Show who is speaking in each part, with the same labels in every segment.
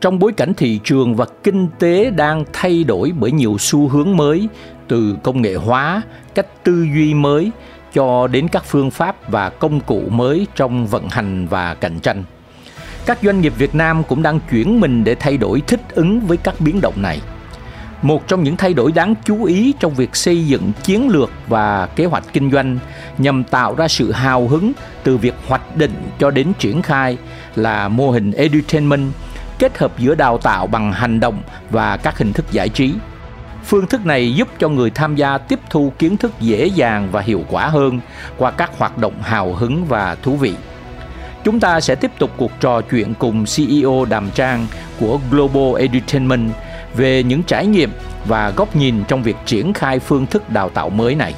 Speaker 1: Trong bối cảnh thị trường và kinh tế đang thay đổi bởi nhiều xu hướng mới từ công nghệ hóa, cách tư duy mới cho đến các phương pháp và công cụ mới trong vận hành và cạnh tranh. Các doanh nghiệp Việt Nam cũng đang chuyển mình để thay đổi thích ứng với các biến động này. Một trong những thay đổi đáng chú ý trong việc xây dựng chiến lược và kế hoạch kinh doanh nhằm tạo ra sự hào hứng từ việc hoạch định cho đến triển khai là mô hình edutainment kết hợp giữa đào tạo bằng hành động và các hình thức giải trí. Phương thức này giúp cho người tham gia tiếp thu kiến thức dễ dàng và hiệu quả hơn qua các hoạt động hào hứng và thú vị. Chúng ta sẽ tiếp tục cuộc trò chuyện cùng CEO Đàm Trang của Global Edutainment về những trải nghiệm và góc nhìn trong việc triển khai phương thức đào tạo mới này.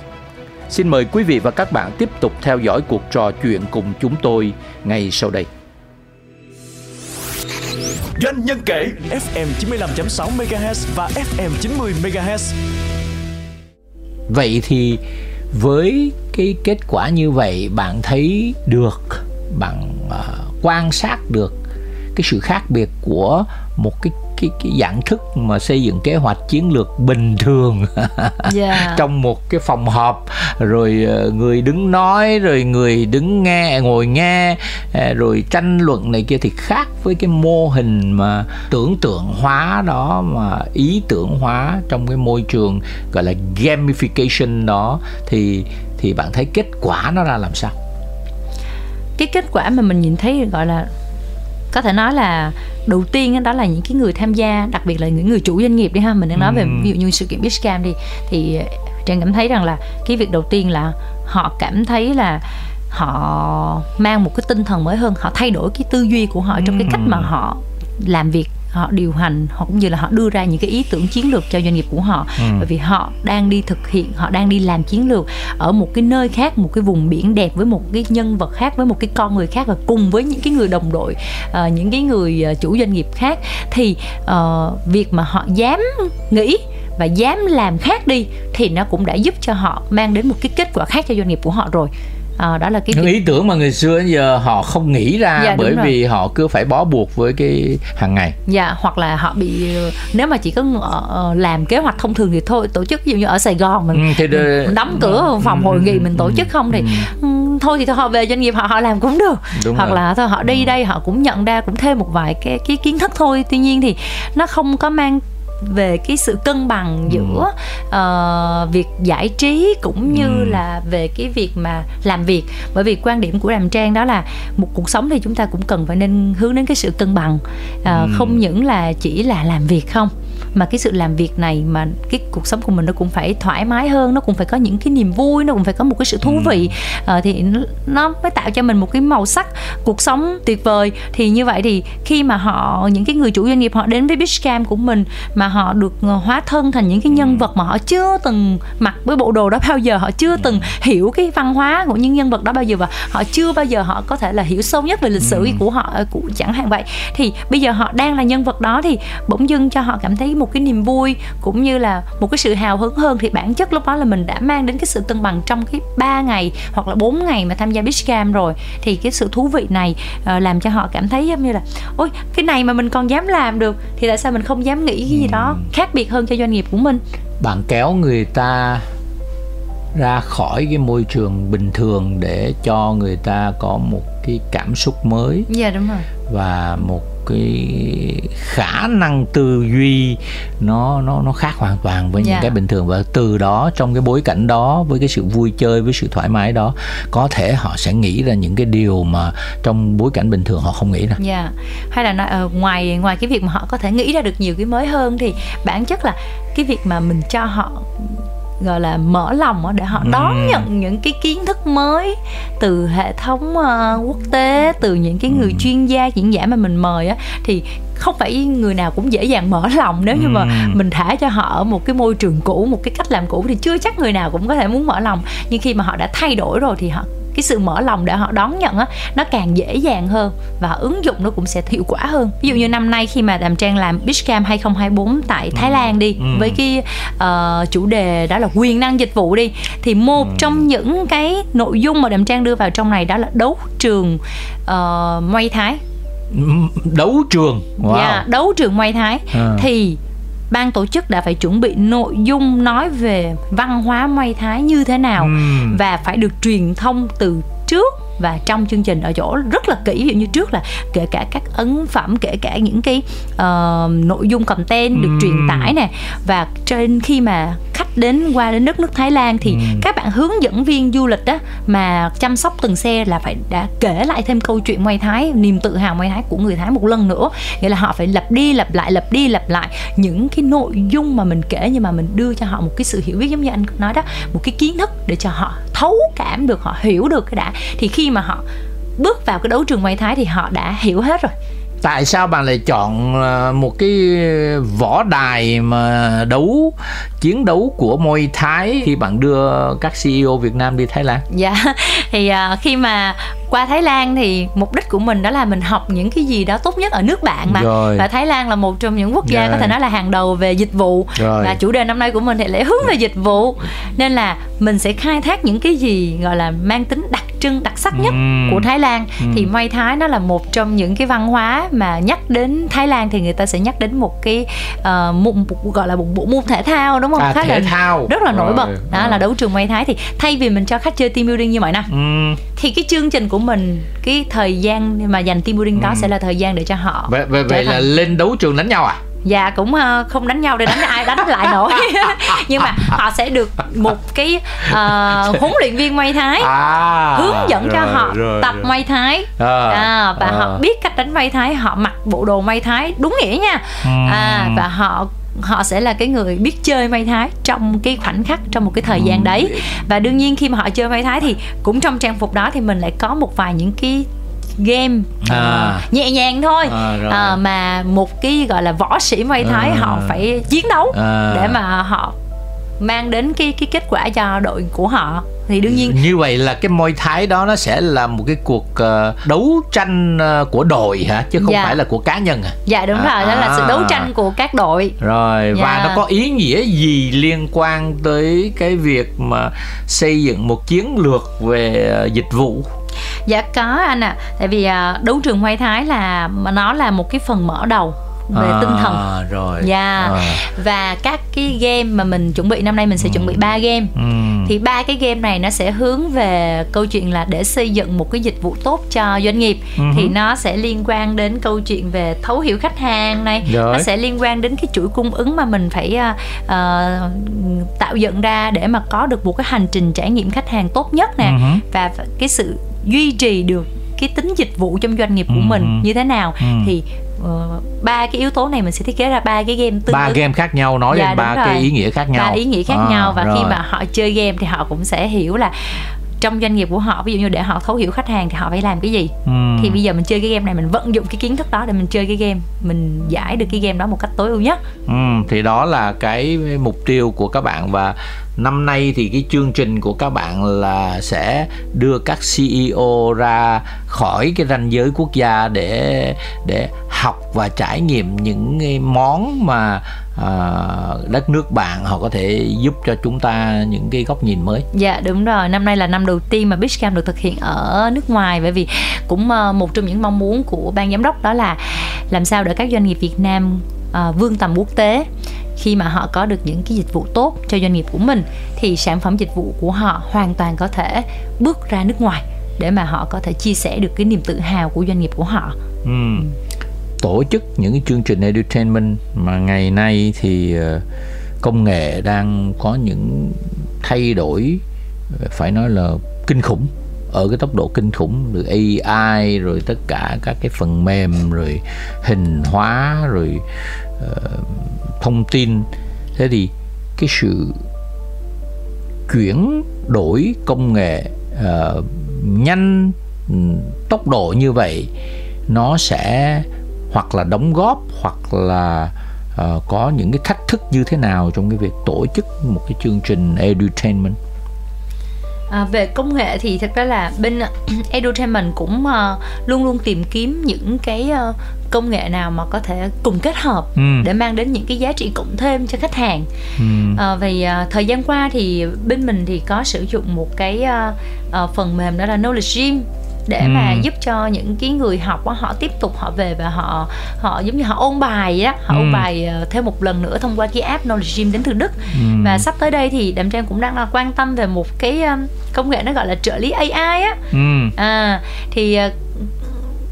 Speaker 1: Xin mời quý vị và các bạn tiếp tục theo dõi cuộc trò chuyện cùng chúng tôi ngay sau đây.
Speaker 2: Doanh nhân kể FM 95.6 MHz và FM 90 MHz.
Speaker 1: Vậy thì với cái kết quả như vậy bạn thấy được bạn uh, quan sát được cái sự khác biệt của một cái cái cái dạng thức mà xây dựng kế hoạch chiến lược bình thường yeah. Dạ. trong một cái phòng họp rồi ờ, người đứng nói rồi người đứng nghe ngồi nghe ờ, rồi tranh luận này kia thì khác với cái mô hình mà tưởng tượng hóa đó mà ý tưởng hóa trong cái môi trường gọi là gamification đó thì thì bạn thấy kết quả nó ra làm sao
Speaker 3: cái kết quả mà mình nhìn thấy gọi là có thể nói là đầu tiên đó là những cái người tham gia đặc biệt là những người chủ doanh nghiệp đi ha. Mình đang nói về ví dụ như sự kiện Bitscam đi. Thì trang cảm thấy rằng là cái việc đầu tiên là họ cảm thấy là họ mang một cái tinh thần mới hơn. Họ thay đổi cái tư duy của họ trong cái cách mà họ làm việc họ điều hành họ cũng như là họ đưa ra những cái ý tưởng chiến lược cho doanh nghiệp của họ. Ừ. bởi vì họ đang đi thực hiện họ đang đi làm chiến lược ở một cái nơi khác một cái vùng biển đẹp với một cái nhân vật khác với một cái con người khác và cùng với những cái người đồng đội uh, những cái người uh, chủ doanh nghiệp khác. Thì uh, việc mà họ dám nghĩ và dám làm khác đi thì nó cũng đã giúp cho họ mang đến một cái kết quả khác cho doanh nghiệp của họ rồi à, đó là cái
Speaker 1: những ý tưởng mà người xưa giờ họ không nghĩ ra dạ, bởi vì họ cứ phải bó buộc với cái hàng ngày.
Speaker 3: Dạ hoặc là họ bị nếu mà chỉ có uh, làm kế hoạch thông thường thì thôi tổ chức ví dụ như ở Sài Gòn mình, ừ, thì mình đóng cửa ừ, phòng ừ, hội nghị mình tổ chức không thì ừ. thôi thì thôi họ về doanh nghiệp họ họ làm cũng được. Đúng hoặc rồi. là thôi họ đi đây họ cũng nhận ra cũng thêm một vài cái cái kiến thức thôi. Tuy nhiên thì nó không có mang về cái sự cân bằng ừ. giữa uh, việc giải trí cũng như ừ. là về cái việc mà làm việc bởi vì quan điểm của đàm trang đó là một cuộc sống thì chúng ta cũng cần phải nên hướng đến cái sự cân bằng uh, ừ. không những là chỉ là làm việc không mà cái sự làm việc này mà cái cuộc sống của mình nó cũng phải thoải mái hơn nó cũng phải có những cái niềm vui nó cũng phải có một cái sự thú vị. À, thì nó mới tạo cho mình một cái màu sắc cuộc sống tuyệt vời. Thì như vậy thì khi mà họ những cái người chủ doanh nghiệp họ đến với Beachcam của mình mà họ được ờ, hóa thân thành những cái nhân vật mà họ chưa từng mặc với bộ đồ đó bao giờ họ chưa từng hiểu cái văn hóa của những nhân vật đó bao giờ và họ chưa bao giờ họ có thể là hiểu sâu nhất về lịch sử của họ của chẳng hạn vậy. Thì bây giờ họ đang là nhân vật đó thì bỗng dưng cho họ cảm thấy một cái niềm vui cũng như là một cái sự hào hứng hơn thì bản chất lúc đó là mình đã mang đến cái sự cân bằng trong cái 3 ngày hoặc là 4 ngày mà tham gia Beach Camp rồi. Thì cái sự thú vị này uh, làm cho họ cảm thấy giống như là ôi cái này mà mình còn dám làm được thì tại sao mình không dám nghĩ cái gì đó khác biệt hơn cho doanh nghiệp của mình?
Speaker 1: Bạn kéo người ta ra khỏi cái môi trường bình thường để cho người ta có một cái cảm xúc mới.
Speaker 3: Dạ đúng rồi.
Speaker 1: Và một cái khả năng tư duy nó nó nó khác hoàn toàn với yeah. những dạ. cái bình thường và từ đó trong cái bối cảnh đó với cái sự vui chơi với sự thoải mái đó có thể họ sẽ nghĩ ra những cái điều mà trong bối cảnh bình thường họ không nghĩ ra.
Speaker 3: Dạ. Yeah. Hay là nói uh, ngoài ngoài cái việc mà họ có thể nghĩ ra được nhiều cái mới hơn thì bản chất là cái việc mà mình cho họ gọi là mở lòng để họ đón ừ. nhận những cái kiến thức mới từ hệ thống uh, quốc tế từ những cái người ừ. chuyên gia diễn giả mà mình mời á thì không phải người nào cũng dễ dàng mở lòng nếu như mà mình thả cho họ ở một cái môi trường cũ một cái cách làm cũ thì chưa chắc người nào cũng có thể muốn mở lòng nhưng khi mà họ đã thay đổi rồi thì họ cái sự mở lòng để họ đón nhận á nó càng dễ dàng hơn và ứng dụng nó cũng sẽ hiệu quả hơn ví dụ như năm nay khi mà đàm trang làm Beachcamp 2024 tại Thái ừ. Lan đi ừ. với cái uh, chủ đề đó là quyền năng dịch vụ đi thì một ừ. trong những cái nội dung mà đàm trang đưa vào trong này đó là đấu trường uh, Muay Thái
Speaker 1: đấu trường
Speaker 3: wow. yeah, dạ, đấu trường Muay Thái à. thì ban tổ chức đã phải chuẩn bị nội dung nói về văn hóa Muay Thái như thế nào uhm. và phải được truyền thông từ trước và trong chương trình ở chỗ rất là kỹ ví dụ như trước là kể cả các ấn phẩm kể cả những cái uh, nội dung content được uhm. truyền tải nè và trên khi mà khách đến qua đến đất nước Thái Lan thì uhm. các bạn hướng dẫn viên du lịch đó mà chăm sóc từng xe là phải đã kể lại thêm câu chuyện Muay Thái niềm tự hào Muay Thái của người Thái một lần nữa nghĩa là họ phải lặp đi lặp lại lặp đi lặp lại những cái nội dung mà mình kể nhưng mà mình đưa cho họ một cái sự hiểu biết giống như anh nói đó một cái kiến thức để cho họ thấu cảm được họ hiểu được cái đã thì khi mà họ bước vào cái đấu trường Muay Thái thì họ đã hiểu hết rồi
Speaker 1: tại sao bạn lại chọn ờ, một cái võ đài mà đấu chiến đấu của Muay Thái khi bạn đưa các CEO Việt Nam đi Thái Lan?
Speaker 3: Dạ, thì uh, khi mà qua Thái Lan thì mục đích của mình đó là mình học những cái gì đó tốt nhất ở nước bạn mà Rồi. và Thái Lan là một trong những quốc gia Rồi. có thể nói là hàng đầu về dịch vụ Rồi. và chủ đề năm nay của mình thì lại hướng về dịch vụ nên là mình sẽ khai thác những cái gì gọi là mang tính đặc trưng đặc sắc nhất uhm. của Thái Lan uhm. thì Muay Thái nó là một trong những cái văn hóa mà nhắc đến Thái Lan thì người ta sẽ nhắc đến một cái uh, một, một, gọi là một bộ môn thể thao đúng không?
Speaker 1: À, Khá thể là thao
Speaker 3: rất là nổi bật đó ừ. là đấu trường Muay Thái thì thay vì mình cho khách chơi team building như mọi năm uhm. Thì cái chương trình của mình cái thời gian mà dành team building đó uhm. sẽ là thời gian để cho họ
Speaker 1: vậy, vậy, vậy là lên đấu trường đánh nhau à?
Speaker 3: dạ cũng uh, không đánh nhau để đánh ai đánh lại nổi nhưng mà họ sẽ được một cái uh, huấn luyện viên may thái à, hướng dẫn rồi, cho họ rồi, tập rồi. may thái à, à, và à. họ biết cách đánh may thái họ mặc bộ đồ may thái đúng nghĩa nha à, và họ họ sẽ là cái người biết chơi may thái trong cái khoảnh khắc trong một cái thời gian đấy và đương nhiên khi mà họ chơi may thái thì cũng trong trang phục đó thì mình lại có một vài những cái game à. uh, nhẹ nhàng thôi à, uh, mà một cái gọi là võ sĩ Muay Thái à. họ phải chiến đấu à. để mà họ mang đến cái cái kết quả cho đội của họ thì đương nhiên
Speaker 1: như vậy là cái môi thái đó nó sẽ là một cái cuộc uh, đấu tranh uh, của đội hả chứ không dạ. phải là của cá nhân à
Speaker 3: dạ đúng à, rồi đó à. là sự đấu tranh của các đội
Speaker 1: rồi dạ. và nó có ý nghĩa gì liên quan tới cái việc mà xây dựng một chiến lược về uh, dịch vụ
Speaker 3: dạ có anh ạ à. tại vì uh, đấu trường Hoài Thái là nó là một cái phần mở đầu về à, tinh thần
Speaker 1: rồi
Speaker 3: dạ yeah. à. và các cái game mà mình chuẩn bị năm nay mình sẽ ừ. chuẩn bị ba game ừ. thì ba cái game này nó sẽ hướng về câu chuyện là để xây dựng một cái dịch vụ tốt cho doanh nghiệp ừ. thì nó sẽ liên quan đến câu chuyện về thấu hiểu khách hàng này rồi. nó sẽ liên quan đến cái chuỗi cung ứng mà mình phải uh, uh, tạo dựng ra để mà có được một cái hành trình trải nghiệm khách hàng tốt nhất nè ừ. và cái sự duy trì được cái tính dịch vụ trong doanh nghiệp của ừ. mình như thế nào ừ. thì uh, ba cái yếu tố này mình sẽ thiết kế ra ba cái game
Speaker 1: tương ba ứng. game khác nhau nói dạ, lên ba cái ý nghĩa khác nhau
Speaker 3: ba ý nghĩa khác à, nhau và rồi. khi mà họ chơi game thì họ cũng sẽ hiểu là trong doanh nghiệp của họ ví dụ như để họ thấu hiểu khách hàng thì họ phải làm cái gì ừ. thì bây giờ mình chơi cái game này mình vận dụng cái kiến thức đó để mình chơi cái game mình giải được cái game đó một cách tối ưu nhất
Speaker 1: ừ, thì đó là cái mục tiêu của các bạn và năm nay thì cái chương trình của các bạn là sẽ đưa các CEO ra khỏi cái ranh giới quốc gia để để học và trải nghiệm những cái món mà à, đất nước bạn họ có thể giúp cho chúng ta những cái góc nhìn mới.
Speaker 3: Dạ đúng rồi, năm nay là năm đầu tiên mà Beachcamp được thực hiện ở nước ngoài bởi vì cũng ờ, một trong những mong muốn của ban giám đốc đó là làm sao để các doanh nghiệp Việt Nam uh, vươn tầm quốc tế khi mà họ có được những cái dịch vụ tốt cho doanh nghiệp của mình thì sản phẩm dịch vụ của họ hoàn toàn có thể bước ra nước ngoài để mà họ có thể chia sẻ được cái niềm tự hào của doanh nghiệp của họ. Ừ.
Speaker 1: Tổ chức những cái chương trình edutainment mà ngày nay thì ờ, công nghệ đang có những thay đổi phải nói là kinh khủng ở cái tốc độ kinh khủng từ AI rồi tất cả các cái phần mềm rồi hình hóa rồi uh, thông tin. Thế thì cái sự chuyển đổi công nghệ uh, nhanh ừ, tốc độ như vậy nó sẽ hoặc là đóng góp hoặc là uh, có những cái thách thức như thế nào trong cái việc tổ chức một cái chương trình edutainment?
Speaker 3: À, về công nghệ thì thật ra là bên edutainment cũng uh, luôn luôn tìm kiếm những cái uh, công nghệ nào mà có thể cùng kết hợp ừ. để mang đến những cái giá trị cộng thêm cho khách hàng ừ. à, vì à, thời gian qua thì bên mình thì có sử dụng một cái à, à, phần mềm đó là knowledge gym để ừ. mà giúp cho những cái người học đó, họ tiếp tục họ về và họ họ giống như họ ôn bài đó họ ừ. ôn bài thêm một lần nữa thông qua cái app Knowledge Gym đến từ Đức ừ. và sắp tới đây thì đàm trang cũng đang quan tâm về một cái công nghệ nó gọi là trợ lý AI á ừ. à thì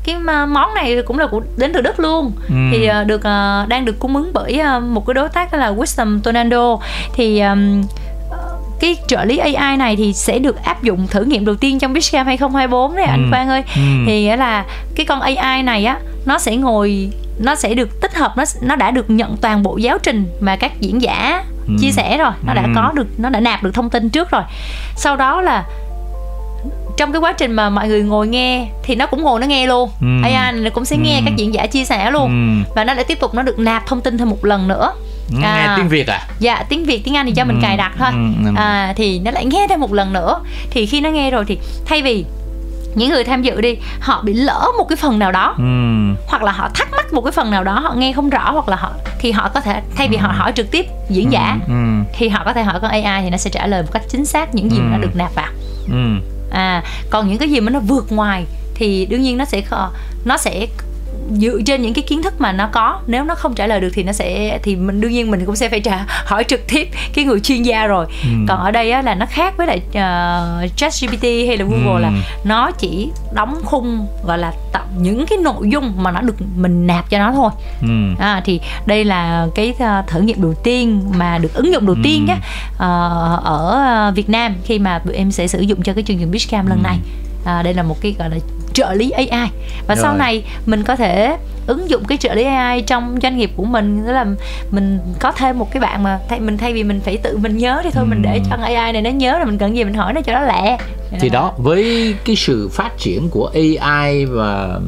Speaker 3: cái món này cũng là của đến từ Đức luôn ừ. thì ờ, được ờ, đang được cung ứng bởi ờ, một cái đối tác đó là Wisdom Tonando thì cái trợ lý AI này thì sẽ được áp dụng thử nghiệm đầu tiên trong Bishcam 2024 đấy anh ừ. Quang ơi. Ừ. Thì nghĩa là cái con AI này á nó sẽ ngồi nó sẽ được tích hợp nó nó đã được nhận toàn bộ giáo trình mà các diễn giả ừ. chia sẻ rồi, nó đã ừ. có được nó đã nạp được thông tin trước rồi. Sau đó là trong cái quá trình mà mọi người ngồi nghe thì nó cũng ngồi nó nghe luôn ừ. AI nó cũng sẽ ừ. nghe các diễn giả chia sẻ luôn ừ. và nó lại tiếp tục nó được nạp thông tin thêm một lần nữa
Speaker 1: ừ, à, nghe tiếng Việt à?
Speaker 3: Dạ tiếng Việt tiếng Anh thì cho ừ. mình cài đặt thôi. Ừ. À, thì nó lại nghe thêm một lần nữa. Thì khi nó nghe rồi thì thay vì những người tham dự đi họ bị lỡ một cái phần nào đó ừ. hoặc là họ thắc mắc một cái phần nào đó họ nghe không rõ hoặc là họ thì họ có thể thay vì ừ. họ hỏi trực tiếp diễn giả ừ. Ừ. thì họ có thể hỏi con AI thì nó sẽ trả lời một cách chính xác những gì ừ. mà nó được nạp vào ừ à còn những cái gì mà nó vượt ngoài thì đương nhiên nó sẽ nó sẽ dựa trên những cái kiến thức mà nó có nếu nó không trả lời được thì nó sẽ thì mình đương nhiên mình cũng sẽ phải trả hỏi trực tiếp cái người chuyên gia rồi ừ. còn ở đây á, là nó khác với lại uh, ChatGPT hay là Google ừ. là nó chỉ đóng khung gọi là tập những cái nội dung mà nó được mình nạp cho nó thôi ừ. à, thì đây là cái uh, thử nghiệm đầu tiên mà được ứng dụng đầu ừ. tiên á uh, ở Việt Nam khi mà em sẽ sử dụng cho cái chương trình Bishcam lần ừ. này à, đây là một cái gọi là trợ lý AI và Rồi. sau này mình có thể ứng dụng cái trợ lý AI trong doanh nghiệp của mình tức là mình có thêm một cái bạn mà thay mình thay vì mình phải tự mình nhớ thì thôi ừ. mình để cho AI này nó nhớ là mình cần gì mình hỏi nó cho nó lẹ
Speaker 1: thì đó với cái sự phát triển của AI và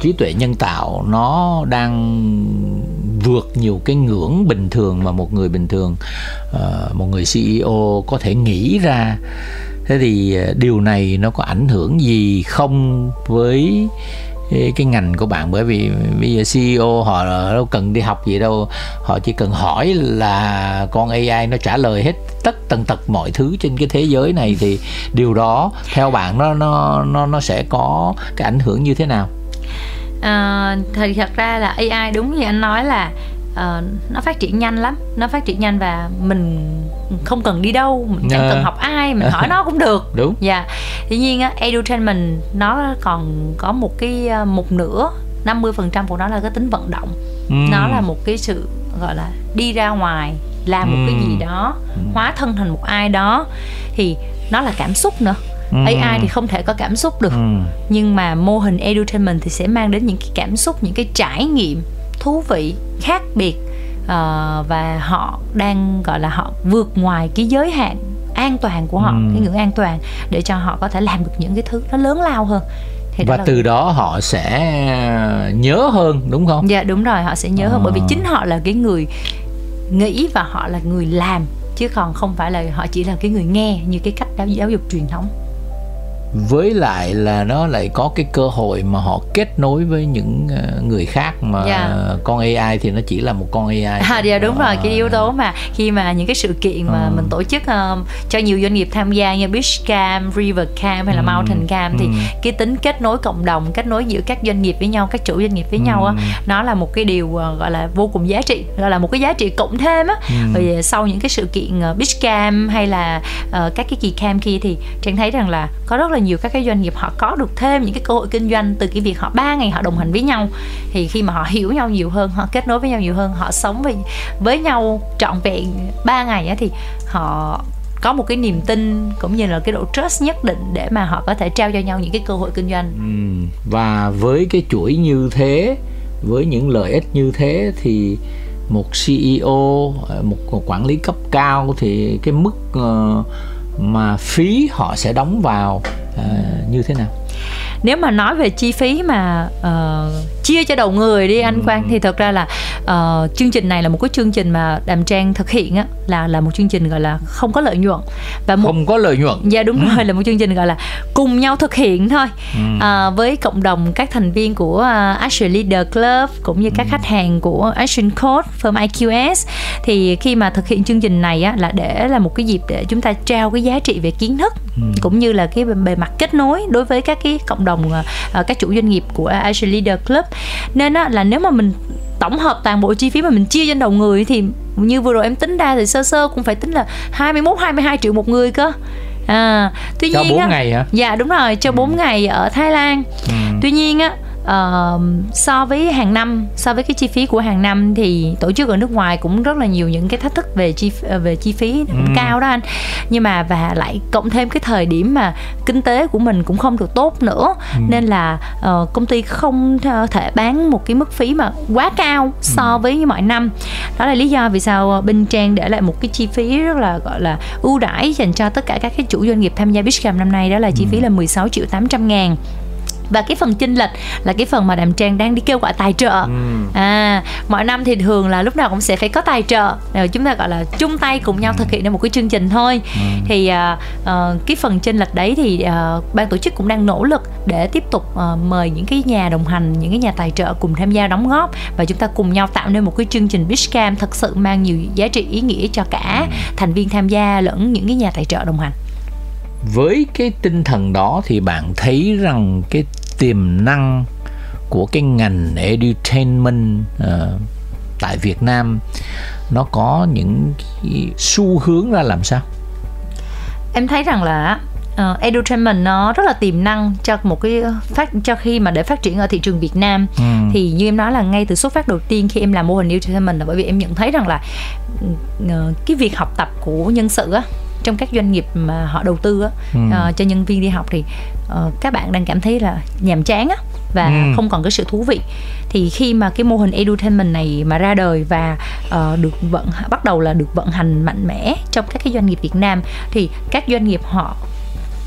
Speaker 1: trí tuệ nhân tạo nó đang vượt nhiều cái ngưỡng bình thường mà một người bình thường uh, một người CEO có thể nghĩ ra thế thì à, điều này nó có ảnh hưởng gì không với à, cái ngành của bạn? Bởi vì bây giờ CEO họ đâu cần đi học gì đâu họ chỉ cần hỏi là con AI nó trả lời hết tất tần tật mọi thứ trên cái thế giới này thì điều đó theo bạn nó nó nó nó sẽ có cái ảnh hưởng như thế nào?
Speaker 3: À, thì thật ra là AI đúng như anh nói là uh, nó phát triển nhanh lắm nó phát triển nhanh và mình không cần đi đâu mình chẳng cần học ai mình hỏi nó cũng được
Speaker 1: đúng
Speaker 3: dạ yeah. tuy nhiên á edutainment nó còn có một cái ờ, một nửa 50% của nó là cái tính vận động ừ. nó là một cái sự gọi là đi ra ngoài làm ừ. một cái gì đó hóa thân thành một ai đó thì nó là cảm xúc nữa ừ. AI thì không thể có cảm xúc được ừ. nhưng mà mô hình edutainment thì sẽ mang đến những cái cảm xúc những cái trải nghiệm thú vị khác biệt uh, và họ đang gọi là họ vượt ngoài cái giới hạn an toàn của họ ừ. cái ngưỡng an toàn để cho họ có thể làm được những cái thứ nó lớn lao hơn
Speaker 1: thì và đó từ đó họ sẽ nhớ hơn đúng không?
Speaker 3: Dạ đúng rồi họ sẽ nhớ à. hơn bởi vì chính họ là cái người nghĩ và họ là người làm chứ còn không phải là họ chỉ là cái người nghe như cái cách giáo dục truyền thống
Speaker 1: với lại là nó lại có cái cơ hội mà họ kết nối với những ờ, người khác mà yeah. Dạ. con AI thì nó chỉ là một con AI
Speaker 3: à, dạ đúng rồi cái yếu tố mà khi mà những cái sự kiện mà ừ. mình tổ chức uh, cho nhiều doanh nghiệp tham gia như Beach Camp, River Camp hay là ừ. Mountain Camp thì ừ. cái tính kết nối cộng đồng, kết nối giữa các doanh nghiệp với nhau, các chủ doanh nghiệp với ừ. nhau á, nó là một cái điều gọi là vô cùng giá trị, gọi là một cái giá trị cộng thêm á. Ừ. Rồi sau những cái sự kiện Beach Camp hay là uh, các cái kỳ camp kia thì trang thấy rằng là có rất là nhiều các cái doanh nghiệp họ có được thêm những cái cơ hội kinh doanh từ cái việc họ ba ngày họ đồng hành với nhau thì khi mà họ hiểu nhau nhiều hơn họ kết nối với nhau nhiều hơn họ sống với với nhau trọn vẹn ba ngày á thì họ có một cái niềm tin cũng như là cái độ trust nhất định để mà họ có thể trao cho nhau những cái cơ hội kinh doanh
Speaker 1: ừ. và với cái chuỗi như thế với những lợi ích như thế thì một CEO ờ, một quản lý cấp cao thì cái mức uh, mà phí họ sẽ đóng vào uh, như thế nào?
Speaker 3: Nếu mà nói về chi phí mà uh, chia cho đầu người đi anh Quang thì thật ra là uh, chương trình này là một cái chương trình mà Đàm Trang thực hiện á là là một chương trình gọi là không có lợi nhuận
Speaker 1: và một, không có lợi nhuận
Speaker 3: dạ đúng ừ. rồi là một chương trình gọi là cùng nhau thực hiện thôi ừ. uh, với cộng đồng các thành viên của uh, Action Leader Club cũng như các ừ. khách hàng của Action Code firm IQS thì khi mà thực hiện chương trình này á là để là một cái dịp để chúng ta trao cái giá trị về kiến thức ừ. cũng như là cái bề mặt kết nối đối với các cái cộng đồng uh, các chủ doanh nghiệp của Action Leader Club nên á, là nếu mà mình tổng hợp toàn bộ chi phí mà mình chia trên đầu người thì như vừa rồi em tính ra thì sơ sơ cũng phải tính là 21 22 triệu một người cơ
Speaker 1: à tuy cho nhiên 4 á, ngày hả
Speaker 3: dạ đúng rồi cho 4 ừ. ngày ở Thái Lan ừ. tuy nhiên á uh, so với hàng năm so với cái chi phí của hàng năm thì tổ chức ở nước ngoài cũng rất là nhiều những cái thách thức về chi ờ, về chi phí ừ. cao đó anh nhưng mà và lại cộng thêm cái thời điểm mà kinh tế của mình cũng không được tốt nữa ừ. nên là uh, công ty không thể bán một cái mức phí mà quá cao so ừ. với mọi năm đó là lý do vì sao bên trang để lại một cái chi phí rất là gọi là ưu đãi dành cho tất cả các cái chủ doanh nghiệp tham gia Bishcam năm nay đó là chi phí ừ. là 16 triệu 800 ngàn và cái phần chinh lệch là cái phần mà đàm trang đang đi kêu gọi tài trợ ừ. à mọi năm thì thường là lúc nào cũng sẽ phải có tài trợ rồi chúng ta gọi là chung tay cùng nhau ừ. thực hiện được một cái chương trình thôi ừ. thì uh, uh, cái phần chinh lệch đấy thì uh, ban tổ chức cũng đang nỗ lực để tiếp tục uh, mời những cái nhà đồng hành những cái nhà tài trợ cùng tham gia đóng góp và chúng ta cùng nhau tạo nên một cái chương trình Beach Camp thật sự mang nhiều giá trị ý nghĩa cho cả ừ. thành viên tham gia lẫn những cái nhà tài trợ đồng hành
Speaker 1: với cái tinh thần đó thì bạn thấy rằng cái tiềm năng của cái ngành edutainment uh, tại Việt Nam nó có những xu hướng ra làm sao?
Speaker 3: Em thấy rằng là uh, edutainment nó rất là tiềm năng cho một cái phát cho khi mà để phát triển ở thị trường Việt Nam ừ. thì như em nói là ngay từ xuất phát đầu tiên khi em làm mô hình edutainment là bởi vì em nhận thấy rằng là uh, cái việc học tập của nhân sự á trong các doanh nghiệp mà họ đầu tư á, ừ. uh, cho nhân viên đi học thì uh, các bạn đang cảm thấy là nhàm chán á và ừ. không còn cái sự thú vị thì khi mà cái mô hình edutainment này mà ra đời và uh, được vận bắt đầu là được vận hành mạnh mẽ trong các cái doanh nghiệp Việt Nam thì các doanh nghiệp họ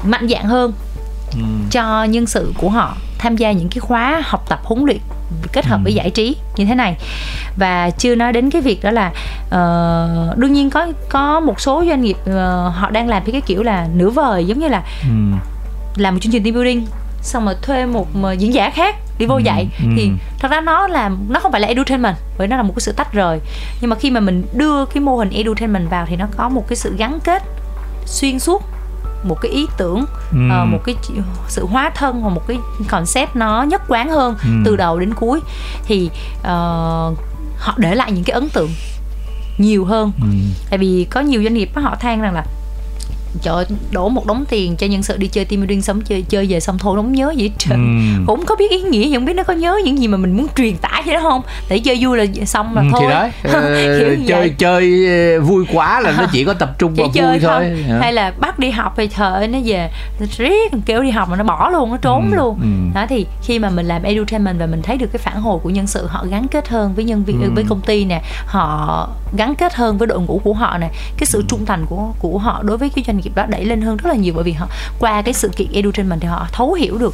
Speaker 3: mạnh dạng hơn ừ. cho nhân sự của họ tham gia những cái khóa học tập huấn luyện kết hợp ừ. với giải trí như thế này và chưa nói đến cái việc đó là uh, đương nhiên có có một số doanh nghiệp uh, họ đang làm cái kiểu là nửa vời giống như là ừ. làm một chương trình team building xong rồi thuê một diễn giả khác đi vô ừ, dạy ừ. thì thật ra nó là nó không phải là edutainment bởi nó là một cái sự tách rời nhưng mà khi mà mình đưa cái mô hình edutainment vào thì nó có một cái sự gắn kết xuyên suốt một cái ý tưởng ừ. uh, một cái sự hóa thân hoặc một cái concept nó nhất quán hơn ừ. từ đầu đến cuối thì uh, họ để lại những cái ấn tượng nhiều hơn ừ. tại vì có nhiều doanh nghiệp họ than rằng là trời đổ một đống tiền cho nhân sự đi chơi team building sống chơi chơi về xong thôi không nhớ gì hết trơn ừ. cũng có biết ý nghĩa nhưng biết nó có nhớ những gì mà mình muốn truyền tải vậy đó không để chơi vui là xong là ừ, thôi thì đấy
Speaker 1: ờ, chơi chơi ờ, vui quá là nó chỉ có tập trung vào vui thôi
Speaker 3: à. hay là bắt đi học thì thời nó về riết kêu đi học mà nó bỏ luôn nó trốn ừ. luôn ừ. đó thì khi mà mình làm edutainment và mình thấy được cái phản hồi của nhân sự họ gắn kết hơn với nhân viên ừ. với công ty nè họ gắn kết hơn với đội ngũ của họ nè cái sự trung thành của của họ đối với cái doanh nghiệp đó đẩy lên hơn rất là nhiều bởi vì họ qua cái sự kiện edutainment thì họ thấu hiểu được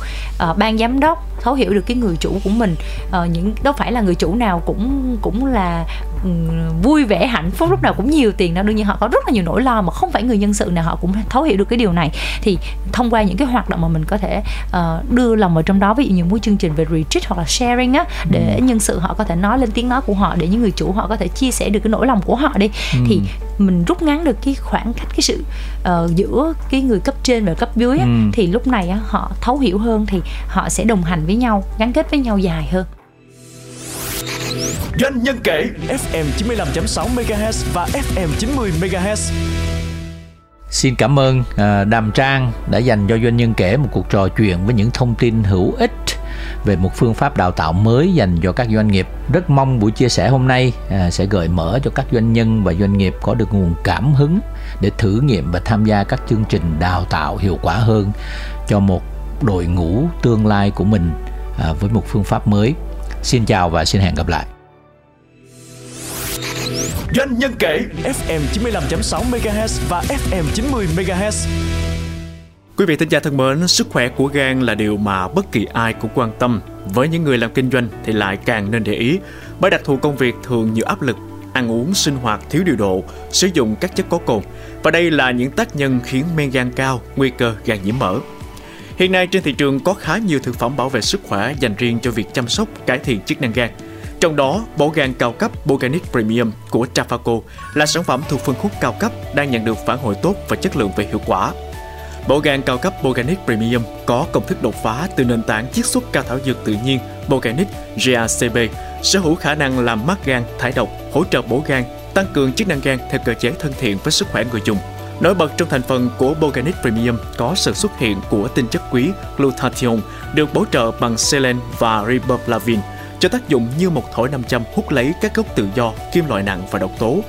Speaker 3: uh, ban giám đốc thấu hiểu được cái người chủ của mình. Uh, những đâu phải là người chủ nào cũng cũng là um, vui vẻ hạnh phúc lúc nào cũng nhiều tiền đâu. Đương nhiên họ có rất là nhiều nỗi lo mà không phải người nhân sự nào họ cũng thấu hiểu được cái điều này. Thì thông qua những cái hoạt động mà mình có thể uh, đưa lòng vào trong đó ví dụ như một chương trình về retreat hoặc là sharing á để ừ. nhân sự họ có thể nói lên tiếng nói của họ để những người chủ họ có thể chia sẻ được cái nỗi lòng của họ đi ừ. thì mình rút ngắn được cái khoảng cách cái sự uh, giữa cái người cấp trên và cấp dưới á, ừ. thì lúc này á, họ thấu hiểu hơn thì họ sẽ đồng hành với nhau gắn kết với nhau dài hơn
Speaker 2: Doanh nhân kể FM 95.6 MHz và FM 90 MHz.
Speaker 1: Xin cảm ơn uh, Đàm Trang đã dành cho doanh nhân kể một cuộc trò chuyện với những thông tin hữu ích về một phương pháp đào tạo mới dành cho các doanh nghiệp. Rất mong buổi chia sẻ hôm nay à, sẽ gợi mở cho các doanh nhân và doanh nghiệp có được nguồn cảm hứng để thử nghiệm và tham gia các chương trình đào tạo hiệu quả hơn cho một đội ngũ tương lai của mình à, với một phương pháp mới. Xin chào và xin hẹn gặp lại.
Speaker 2: Doanh nhân kể FM 95.6 MHz và FM 90 MHz
Speaker 4: Quý vị thính giả thân mến, sức khỏe của gan là điều mà bất kỳ ai cũng quan tâm. Với những người làm kinh doanh thì lại càng nên để ý, bởi đặc thù công việc thường nhiều áp lực, ăn uống sinh hoạt thiếu điều độ, sử dụng các chất có cồn. Và đây là những tác nhân khiến men gan cao, nguy cơ gan nhiễm mỡ. Hiện nay trên thị trường có khá nhiều thực phẩm bảo vệ sức khỏe dành riêng cho việc chăm sóc cải thiện chức năng gan. Trong đó, bộ gan cao cấp Boganic Premium của Trafaco là sản phẩm thuộc phân khúc cao cấp đang nhận được phản hồi tốt và chất lượng về hiệu quả. Bộ gan cao cấp Boganic Premium có công thức đột phá từ nền tảng chiết xuất cao thảo dược tự nhiên Boganic GACB, sở hữu khả năng làm mát gan, thải độc, hỗ trợ bổ gan, tăng cường chức năng gan theo cơ chế thân thiện với sức khỏe người dùng. Nổi bật trong thành phần của Boganic Premium có sự xuất hiện của tinh chất quý glutathione được bổ trợ bằng selen và riboflavin cho tác dụng như một thổi nam châm hút lấy các gốc tự do, kim loại nặng và độc tố,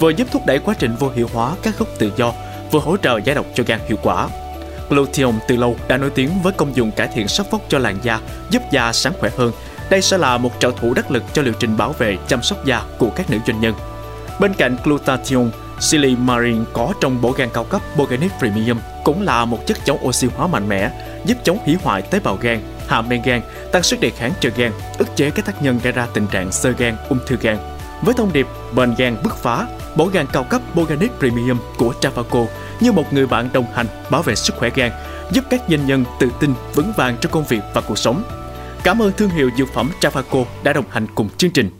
Speaker 4: vừa giúp thúc đẩy quá trình vô hiệu hóa các gốc tự do, vừa hỗ trợ giải độc cho gan hiệu quả. Glutathione từ lâu đã nổi tiếng với công dụng cải thiện sắc vóc cho làn da, giúp da sáng khỏe hơn. Đây sẽ là một trợ thủ đắc lực cho liệu trình bảo vệ chăm sóc da của các nữ doanh nhân. Bên cạnh glutathione, Silimarin có trong bộ gan cao cấp Boganic Premium cũng là một chất chống oxy hóa mạnh mẽ, giúp chống hủy hoại tế bào gan, hạ men gan, tăng sức đề kháng cho gan, ức chế các tác nhân gây ra tình trạng sơ gan, ung thư gan. Với thông điệp bền gan bứt phá, bộ gan cao cấp Boganic Premium của Travaco như một người bạn đồng hành bảo vệ sức khỏe gan, giúp các doanh nhân tự tin vững vàng trong công việc và cuộc sống. Cảm ơn thương hiệu dược phẩm Travaco đã đồng hành cùng chương trình.